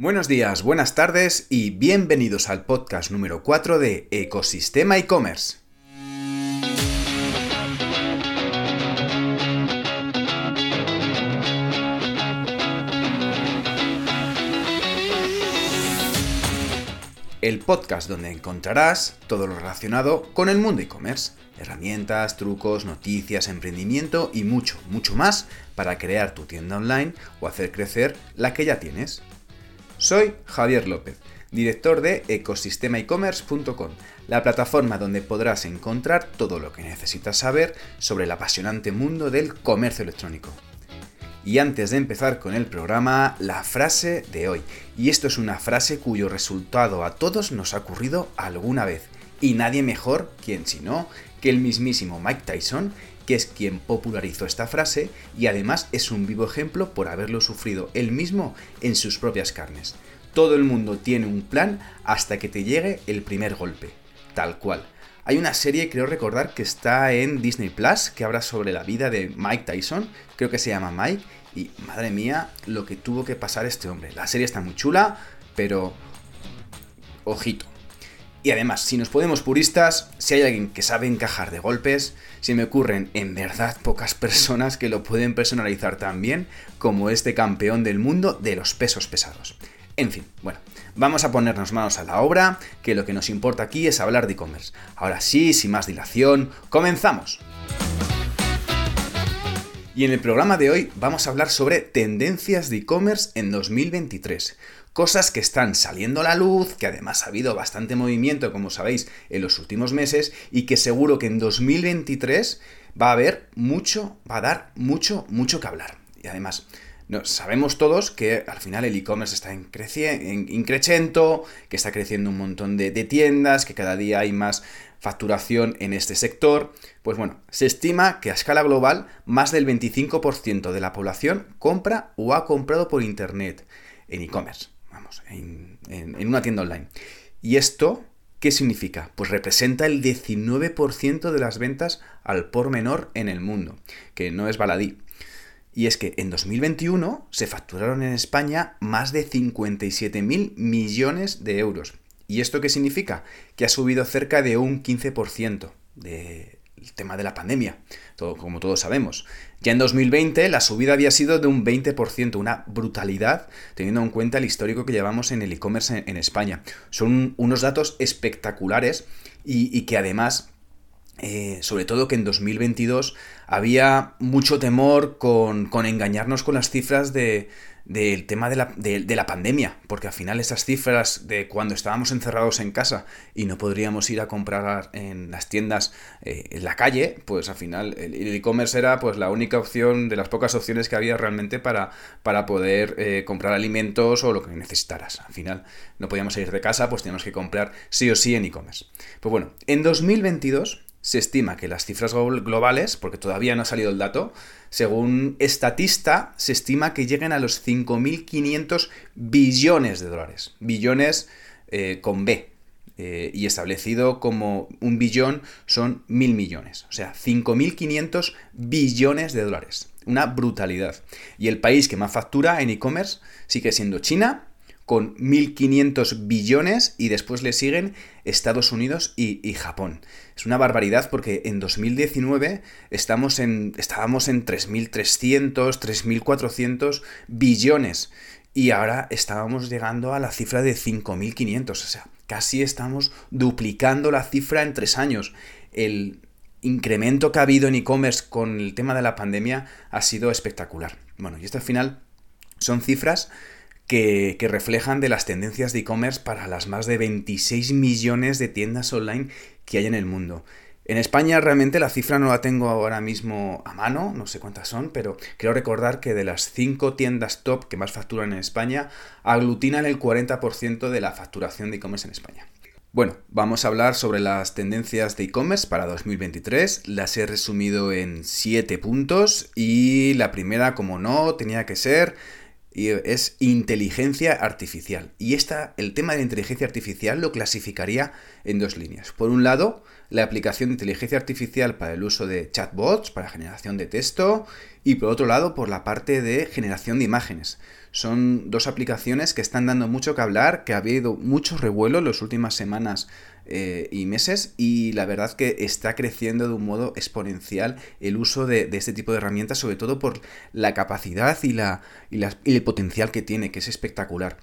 Buenos días, buenas tardes y bienvenidos al podcast número 4 de Ecosistema e-commerce. El podcast donde encontrarás todo lo relacionado con el mundo e-commerce, herramientas, trucos, noticias, emprendimiento y mucho, mucho más para crear tu tienda online o hacer crecer la que ya tienes. Soy Javier López, director de ecosistemaecommerce.com, la plataforma donde podrás encontrar todo lo que necesitas saber sobre el apasionante mundo del comercio electrónico. Y antes de empezar con el programa, la frase de hoy. Y esto es una frase cuyo resultado a todos nos ha ocurrido alguna vez. Y nadie mejor, quien si no, que el mismísimo Mike Tyson, que es quien popularizó esta frase y además es un vivo ejemplo por haberlo sufrido él mismo en sus propias carnes. Todo el mundo tiene un plan hasta que te llegue el primer golpe, tal cual. Hay una serie, creo recordar, que está en Disney Plus, que habla sobre la vida de Mike Tyson, creo que se llama Mike, y madre mía, lo que tuvo que pasar este hombre. La serie está muy chula, pero... Ojito, y además, si nos podemos puristas, si hay alguien que sabe encajar de golpes, se me ocurren en verdad pocas personas que lo pueden personalizar tan bien como este campeón del mundo de los pesos pesados. En fin, bueno, vamos a ponernos manos a la obra, que lo que nos importa aquí es hablar de e-commerce. Ahora sí, sin más dilación, comenzamos. Y en el programa de hoy vamos a hablar sobre tendencias de e-commerce en 2023 cosas que están saliendo a la luz, que además ha habido bastante movimiento, como sabéis, en los últimos meses, y que seguro que en 2023 va a haber mucho, va a dar mucho, mucho que hablar. Y además, sabemos todos que al final el e-commerce está en, increchento, que está creciendo un montón de tiendas, que cada día hay más facturación en este sector. Pues bueno, se estima que a escala global más del 25% de la población compra o ha comprado por Internet en e-commerce en, una tienda online. ¿Y esto qué significa? Pues representa el 19% de las ventas al por menor en el mundo, que no es baladí. Y es que en 2021 se facturaron en España más de 57.000 millones de euros. ¿Y esto qué significa? Que ha subido cerca de un 15% del tema de la pandemia, como todos sabemos. Ya en 2020 la subida había sido de un 20%, una brutalidad teniendo en cuenta el histórico que llevamos en el e-commerce en, España. Son unos datos espectaculares y, que además, eh, sobre todo que en 2022 había mucho temor con engañarnos con las cifras de, del tema de la, de, la, pandemia, porque al final esas cifras de cuando estábamos encerrados en casa y no podríamos ir a comprar en las tiendas eh, en la calle, pues al final el e-commerce era pues la única opción de las pocas opciones que había realmente para, para poder eh, comprar alimentos o lo que necesitaras. Al final no podíamos salir de casa, pues teníamos que comprar sí o sí en e-commerce. Pues bueno, en 2022 se estima que las cifras globales, porque todavía no ha salido el dato, según Estatista, se estima que lleguen a los 5.500 billones de dólares. Billones eh, con B. Eh, y establecido como un billón son mil millones. O sea, 5.500 billones de dólares. Una brutalidad. Y el país que más factura en e-commerce sigue siendo China, con 1.500 billones y después le siguen Estados Unidos y, Japón. Es una barbaridad porque en 2019 estamos en, estábamos en 3.300, 3.400 billones y ahora estábamos llegando a la cifra de 5.500. O sea, casi estamos duplicando la cifra en tres años. El incremento que ha habido en e-commerce con el tema de la pandemia ha sido espectacular. Bueno, y esto al final son cifras que, reflejan de las tendencias de e-commerce para las más de 26 millones de tiendas online que hay en el mundo. En España realmente la cifra no la tengo ahora mismo a mano, no sé cuántas son, pero quiero recordar que de las 5 tiendas top que más facturan en España, aglutinan el 40% de la facturación de e-commerce en España. Bueno, vamos a hablar sobre las tendencias de e-commerce para 2023. Las he resumido en 7 puntos y la primera, como no, tenía que ser y es inteligencia artificial. Y esta, el tema de inteligencia artificial lo clasificaría en dos líneas. Por un lado, la aplicación de inteligencia artificial para el uso de chatbots, para generación de texto, y por otro lado, por la parte de generación de imágenes. Son dos aplicaciones que están dando mucho que hablar, que ha habido mucho revuelo en las últimas semanas eh, y meses y la verdad que está creciendo de un modo exponencial el uso de, este tipo de herramientas, sobre todo por la capacidad y, la, y, el potencial que tiene, que es espectacular.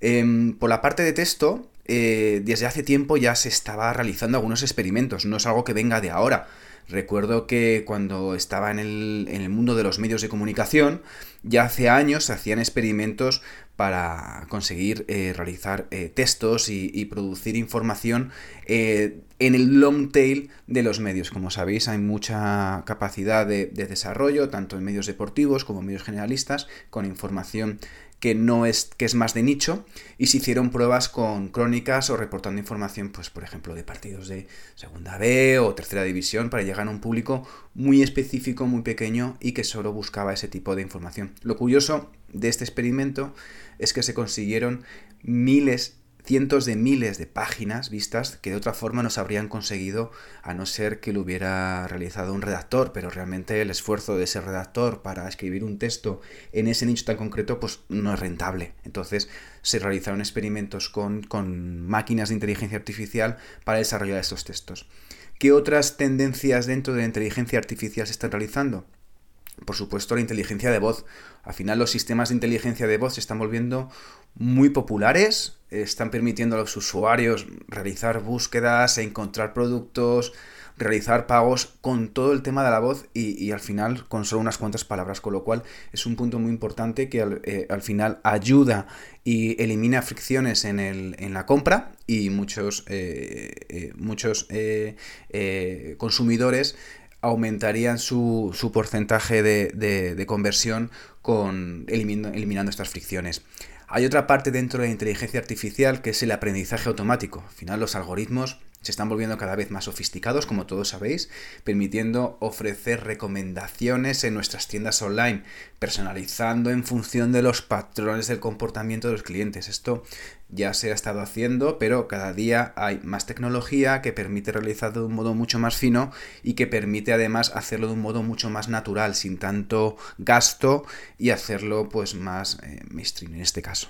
Em, por la parte de texto, eh, desde hace tiempo ya se estaba realizando algunos experimentos, no es algo que venga de ahora. Recuerdo que cuando estaba en el, mundo de los medios de comunicación, ya hace años se hacían experimentos para conseguir eh, realizar eh, textos y, producir información eh, en el long tail de los medios. Como sabéis, hay mucha capacidad de, de desarrollo, tanto en medios deportivos como en medios generalistas, con información que no es, que es más de nicho, y se hicieron pruebas con crónicas o reportando información, pues por ejemplo, de partidos de segunda B o tercera división, para llegar a un público muy específico, muy pequeño y que solo buscaba ese tipo de información. Lo curioso de este experimento es que se consiguieron miles cientos de miles de páginas vistas que de otra forma no se habrían conseguido a no ser que lo hubiera realizado un redactor, pero realmente el esfuerzo de ese redactor para escribir un texto en ese nicho tan concreto pues no es rentable. Entonces se realizaron experimentos con, con máquinas de inteligencia artificial para desarrollar estos textos. ¿Qué otras tendencias dentro de la inteligencia artificial se están realizando? Por supuesto, la inteligencia de voz. Al final los sistemas de inteligencia de voz se están volviendo muy populares, están permitiendo a los usuarios realizar búsquedas, encontrar productos, realizar pagos con todo el tema de la voz y, al final con solo unas cuantas palabras, con lo cual es un punto muy importante que al, eh, final ayuda y elimina fricciones en, el, en la compra y muchos, eh, eh, muchos consumidores aumentarían su, su porcentaje de, de, conversión con eliminando estas fricciones. Hay otra parte dentro de la inteligencia artificial que es el aprendizaje automático. Al final los algoritmos se están volviendo cada vez más sofisticados, como todos sabéis, permitiendo ofrecer recomendaciones en nuestras tiendas online, personalizando en función de los patrones del comportamiento de los clientes. Esto ya se ha estado haciendo, pero cada día hay más tecnología que permite realizarlo de un modo mucho más fino y que permite además hacerlo de un modo mucho más natural, sin tanto gasto y hacerlo pues más eh, mainstream en este caso.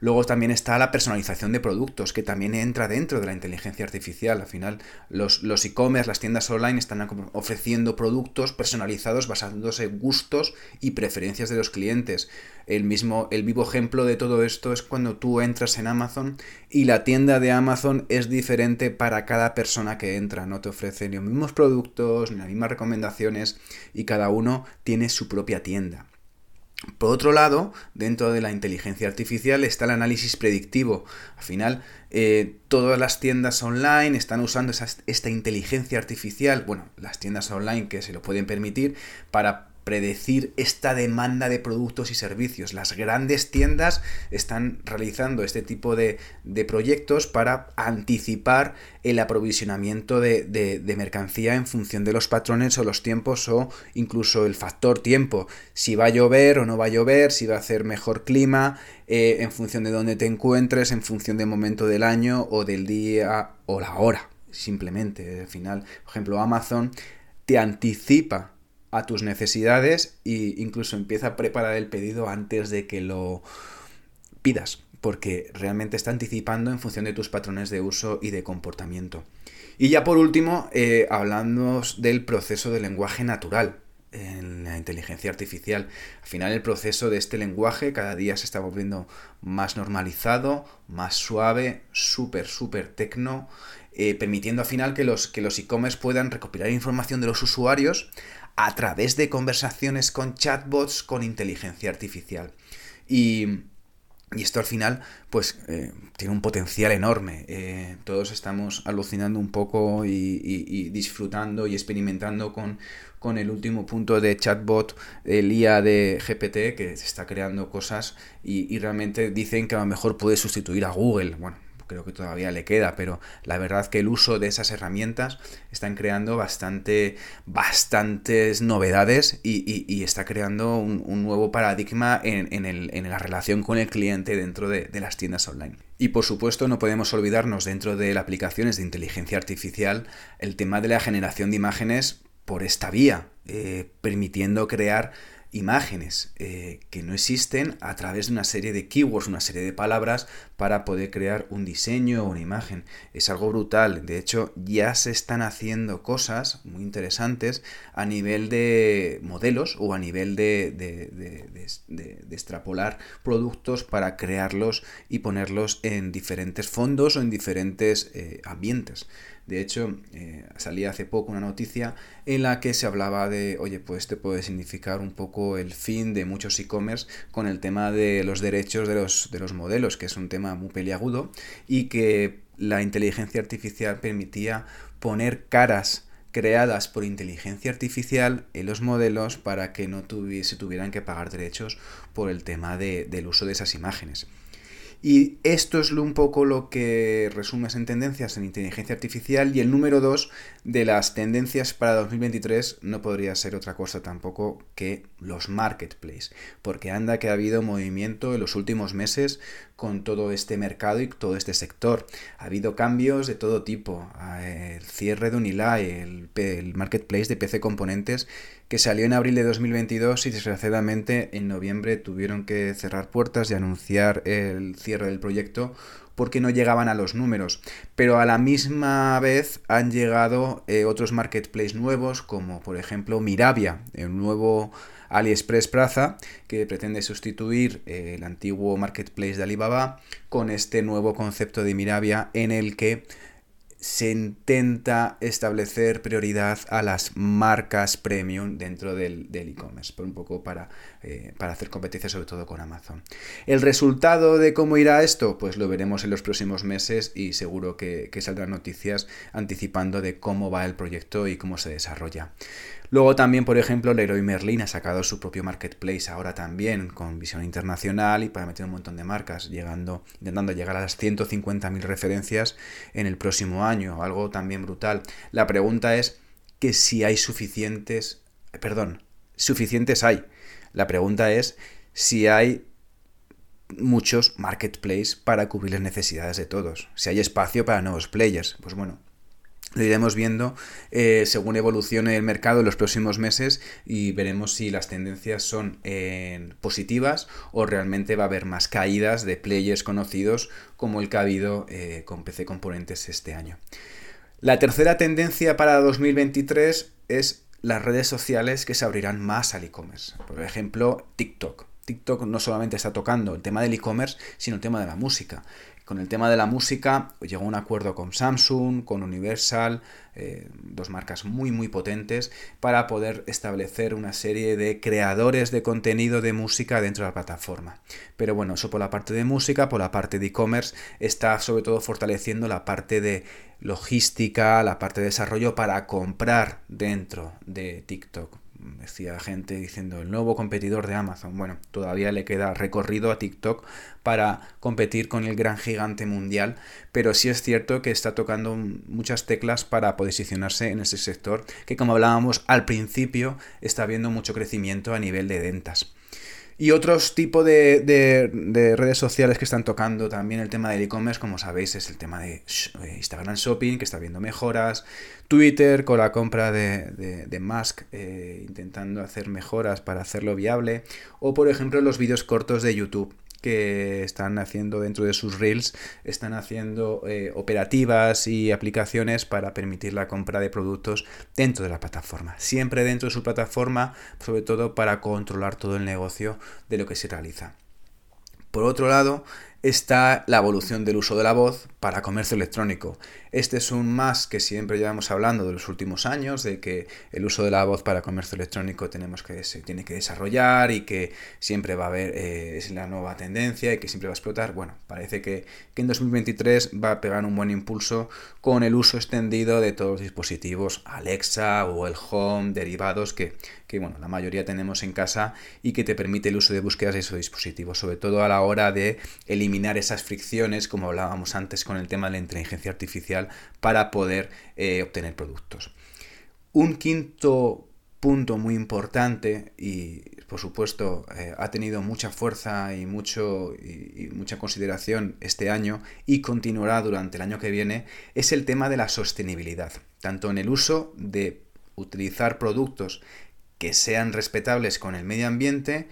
Luego también está la personalización de productos, que también entra dentro de la inteligencia artificial. Al final, los, los e-commerce, las tiendas online están ofreciendo productos personalizados basándose en gustos y preferencias de los clientes. El mismo, el vivo ejemplo de todo esto es cuando tú entras en Amazon y la tienda de Amazon es diferente para cada persona que entra. No te ofrece ni los mismos productos, ni las mismas recomendaciones y cada uno tiene su propia tienda. Por otro lado, dentro de la inteligencia artificial está el análisis predictivo. Al final, eh, todas las tiendas online están usando esta inteligencia artificial, bueno, las tiendas online que se lo pueden permitir, para predecir esta demanda de productos y servicios. Las grandes tiendas están realizando este tipo de, proyectos para anticipar el aprovisionamiento de, mercancía en función de los patrones o los tiempos o incluso el factor tiempo. Si va a llover o no va a llover, si va a hacer mejor clima, eh, en función de dónde te encuentres, en función del momento del año o del día o la hora. Simplemente, al final, por ejemplo, Amazon te anticipa a tus necesidades e incluso empieza a preparar el pedido antes de que lo pidas, porque realmente está anticipando en función de tus patrones de uso y de comportamiento. Y ya por último, eh, hablando del proceso de lenguaje natural en la inteligencia artificial. Al final el proceso de este lenguaje cada día se está volviendo más normalizado, más suave, súper, súper tecno, eh, permitiendo al final que los que los e-commerce puedan recopilar información de los usuarios a través de conversaciones con chatbots con inteligencia artificial. Y, esto al final, pues, eh, tiene un potencial enorme. Eh, todos estamos alucinando un poco y, disfrutando y experimentando con, con, el último punto de chatbot, el IA de GPT, que se está creando cosas y, y realmente dicen que a lo mejor puede sustituir a Google. Bueno, creo que todavía le queda, pero la verdad que el uso de esas herramientas están creando bastante, bastantes novedades y, está creando un, nuevo paradigma en, la relación con el cliente dentro de, las tiendas online. Y por supuesto no podemos olvidarnos dentro de las aplicaciones de inteligencia artificial el tema de la generación de imágenes por esta vía, eh, permitiendo crear imágenes eh, que no existen a través de una serie de keywords, una serie de palabras para poder crear un diseño o una imagen. Es algo brutal. De hecho, ya se están haciendo cosas muy interesantes a nivel de modelos o a nivel de, de extrapolar productos para crearlos y ponerlos en diferentes fondos o en diferentes eh, ambientes. De hecho, eh, salía hace poco una noticia en la que se hablaba de, oye, pues este puede significar un poco el fin de muchos e-commerce con el tema de los derechos de los, de los modelos, que es un tema muy peliagudo y que la inteligencia artificial permitía poner caras creadas por inteligencia artificial en los modelos para que no tuviese, tuvieran que pagar derechos por el tema del uso de esas imágenes. Y esto es un poco lo que resumes en tendencias en inteligencia artificial. Y el número dos de las tendencias para 2023 no podría ser otra cosa tampoco que los marketplaces. Porque anda que ha habido movimiento en los últimos meses con todo este mercado y todo este sector. Ha habido cambios de todo tipo. El cierre de Unilay, el, el marketplace de PC Componentes que salió en abril de 2022 y desgraciadamente en noviembre tuvieron que cerrar puertas y anunciar el cierre del proyecto porque no llegaban a los números. Pero a la misma vez han llegado eh, otros marketplaces nuevos, como por ejemplo Mirabia, el nuevo AliExpress Plaza, que pretende sustituir eh, el antiguo marketplace de Alibaba con este nuevo concepto de Mirabia en el que se intenta establecer prioridad a las marcas premium dentro del e-commerce, por un poco para, eh, para, hacer competencia sobre todo con Amazon. El resultado de cómo irá esto, pues lo veremos en los próximos meses y seguro que, saldrán noticias anticipando de cómo va el proyecto y cómo se desarrolla. Luego también, por ejemplo, Leroy Merlin ha sacado su propio marketplace ahora también con visión internacional y para meter un montón de marcas, llegando, intentando llegar a las 150.000 referencias en el próximo año, algo también brutal. La pregunta es que si hay suficientes, perdón, suficientes hay. La pregunta es si hay muchos marketplaces para cubrir las necesidades de todos, si hay espacio para nuevos players. Pues bueno, lo iremos viendo eh, según evolucione el mercado en los próximos meses y veremos si las tendencias son eh, positivas o realmente va a haber más caídas de players conocidos como el que ha habido eh, con PC Componentes este año. La tercera tendencia para 2023 es las redes sociales que se abrirán más al e-commerce. Por ejemplo, TikTok. TikTok no solamente está tocando el tema del e-commerce, sino el tema de la música. Con el tema de la música llegó a un acuerdo con Samsung, con Universal, eh, dos marcas muy muy potentes, para poder establecer una serie de creadores de contenido de música dentro de la plataforma. Pero bueno, eso por la parte de música, por la parte de e-commerce, está sobre todo fortaleciendo la parte de logística, la parte de desarrollo para comprar dentro de TikTok decía gente diciendo el nuevo competidor de Amazon. Bueno, todavía le queda recorrido a TikTok para competir con el gran gigante mundial, pero sí es cierto que está tocando muchas teclas para posicionarse en ese sector que como hablábamos al principio está viendo mucho crecimiento a nivel de ventas. Y otros tipos de, redes sociales que están tocando también el tema del e-commerce, como sabéis, es el tema de Instagram Shopping, que está viendo mejoras, Twitter con la compra de, de, Musk, eh, intentando hacer mejoras para hacerlo viable, o por ejemplo los vídeos cortos de YouTube que están haciendo dentro de sus reels, están haciendo eh, operativas y aplicaciones para permitir la compra de productos dentro de la plataforma. Siempre dentro de su plataforma, sobre todo para controlar todo el negocio de lo que se realiza. Por otro lado, está la evolución del uso de la voz para comercio electrónico. Este es un más que siempre llevamos hablando de los últimos años, de que el uso de la voz para comercio electrónico tenemos que, se tiene que desarrollar y que siempre va a haber, eh, es la nueva tendencia y que siempre va a explotar. Bueno, parece que, que, en 2023 va a pegar un buen impulso con el uso extendido de todos los dispositivos Alexa o el Home, derivados que, que bueno, la mayoría tenemos en casa y que te permite el uso de búsquedas de esos dispositivos, sobre todo a la hora de eliminar esas fricciones, como hablábamos antes con el tema de la inteligencia artificial para poder eh, obtener productos. Un quinto punto muy importante y por supuesto eh, ha tenido mucha fuerza y, mucho, y, mucha consideración este año y continuará durante el año que viene es el tema de la sostenibilidad, tanto en el uso de utilizar productos que sean respetables con el medio ambiente,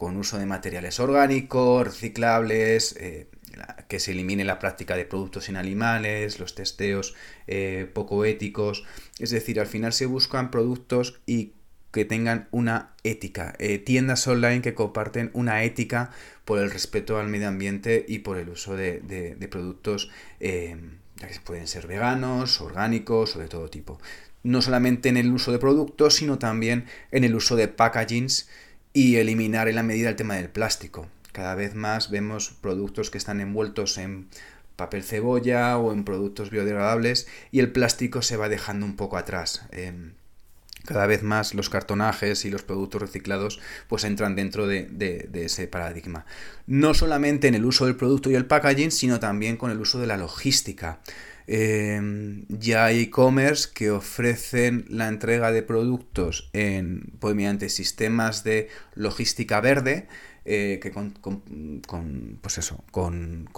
con uso de materiales orgánicos, reciclables, eh, que se elimine la práctica de productos sin animales, los testeos eh, poco éticos. Es decir, al final se buscan productos y que tengan una ética, eh, tiendas online que comparten una ética por el respeto al medio ambiente y por el uso de, productos que pueden ser veganos, orgánicos o de todo tipo no solamente en el uso de productos, sino también en el uso de packagings y eliminar en la medida el tema del plástico. Cada vez más vemos productos que están envueltos en papel cebolla o en productos biodegradables y el plástico se va dejando un poco atrás. Em, cada vez más los cartonajes y los productos reciclados pues entran dentro de, de, ese paradigma. No solamente en el uso del producto y el packaging, sino también con el uso de la logística. Em, ya hay e-commerce que ofrecen la entrega de productos en, pues, mediante sistemas de logística verde, eh, que con, pues eso, con,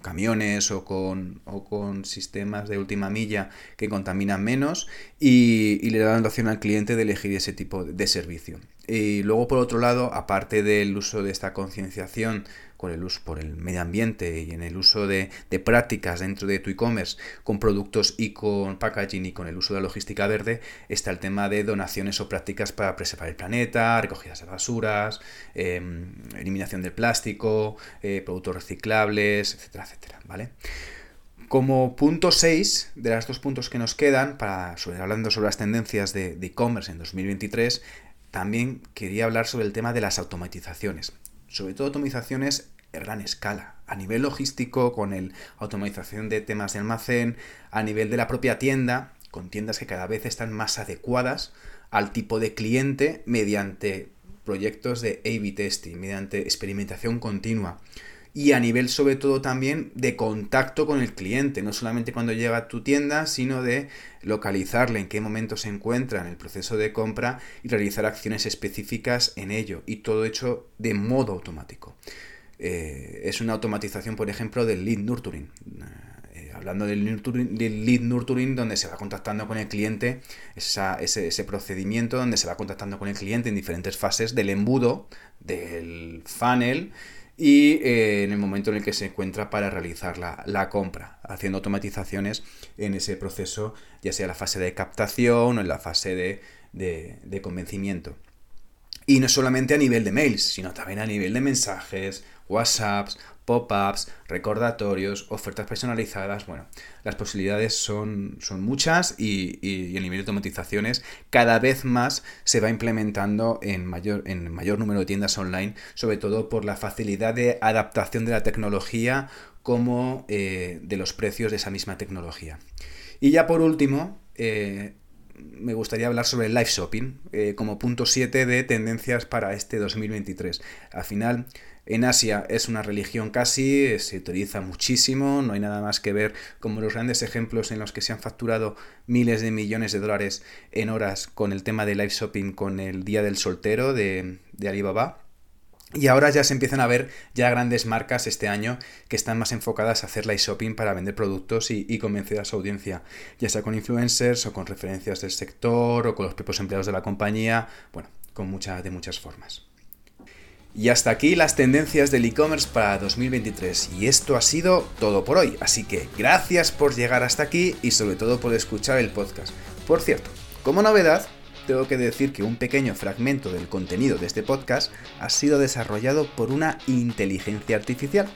camiones o con, o con sistemas de última milla que contaminan menos y, y le dan la opción al cliente de elegir ese tipo de servicio. Y luego, por otro lado, aparte del uso de esta concienciación con el uso por el medio ambiente y en el uso de, prácticas dentro de tu e-commerce con productos y con packaging y con el uso de la logística verde, está el tema de donaciones o prácticas para preservar el planeta, recogidas de basuras, em, eliminación del plástico, eh, productos reciclables, etcétera, etcétera, ¿vale? Como punto 6 de los dos puntos que nos quedan, para hablando sobre las tendencias de e-commerce en 2023, también quería hablar sobre el tema de las automatizaciones sobre todo automatizaciones a gran escala, a nivel logístico, con el automatización de temas de almacén, a nivel de la propia tienda, con tiendas que cada vez están más adecuadas al tipo de cliente mediante proyectos de A-B testing, mediante experimentación continua y a nivel sobre todo también de contacto con el cliente, no solamente cuando llega a tu tienda, sino de localizarle en qué momento se encuentra en el proceso de compra y realizar acciones específicas en ello y todo hecho de modo automático. Eh, es una automatización, por ejemplo, del lead nurturing. Eh, hablando del, lead nurturing, donde se va contactando con el cliente, ese, ese procedimiento donde se va contactando con el cliente en diferentes fases del embudo, del funnel, y eh, en el momento en el que se encuentra para realizar la, compra, haciendo automatizaciones en ese proceso, ya sea la fase de captación o en la fase de, de convencimiento. Y no solamente a nivel de mails, sino también a nivel de mensajes, WhatsApps, pop-ups, recordatorios, ofertas personalizadas. Bueno, las posibilidades son, son muchas y, y, el nivel de automatizaciones cada vez más se va implementando en mayor, en mayor número de tiendas online, sobre todo por la facilidad de adaptación de la tecnología como eh, de los precios de esa misma tecnología. Y ya por último, eh, me gustaría hablar sobre el live shopping eh, como punto 7 de tendencias para este 2023. Al final, en Asia es una religión casi, se utiliza muchísimo, no hay nada más que ver como los grandes ejemplos en los que se han facturado miles de millones de dólares en horas con el tema de live shopping con el Día del Soltero de, Alibaba. Y ahora ya se empiezan a ver ya grandes marcas este año que están más enfocadas a hacer live shopping para vender productos y, convencer a su audiencia, ya sea con influencers o con referencias del sector o con los propios empleados de la compañía, bueno, con de muchas formas. Y hasta aquí las tendencias del e-commerce para 2023. Y esto ha sido todo por hoy. Así que gracias por llegar hasta aquí y sobre todo por escuchar el podcast. Por cierto, como novedad, tengo que decir que un pequeño fragmento del contenido de este podcast ha sido desarrollado por una inteligencia artificial,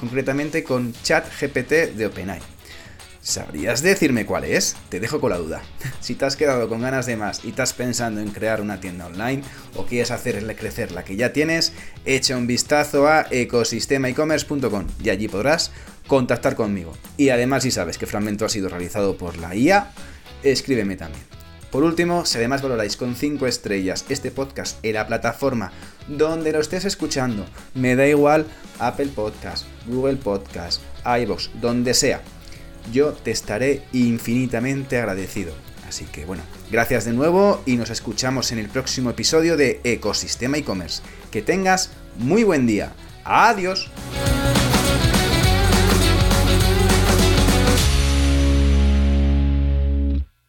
concretamente con ChatGPT de OpenAI. ¿Sabrías decirme cuál es? Te dejo con la duda. Si te has quedado con ganas de más y estás pensando en crear una tienda online o quieres hacerle crecer la que ya tienes, echa un vistazo a ecosistemaecommerce.com y allí podrás contactar conmigo. Y además si sabes que Fragmento ha sido realizado por la IA, escríbeme también. Por último, si además valoráis con 5 estrellas este podcast en la plataforma donde lo estés escuchando, me da igual Apple Podcast, Google Podcast, iVoox, donde sea yo te estaré infinitamente agradecido. Así que bueno, gracias de nuevo y nos escuchamos en el próximo episodio de Ecosistema e-commerce. Que tengas muy buen día. Adiós.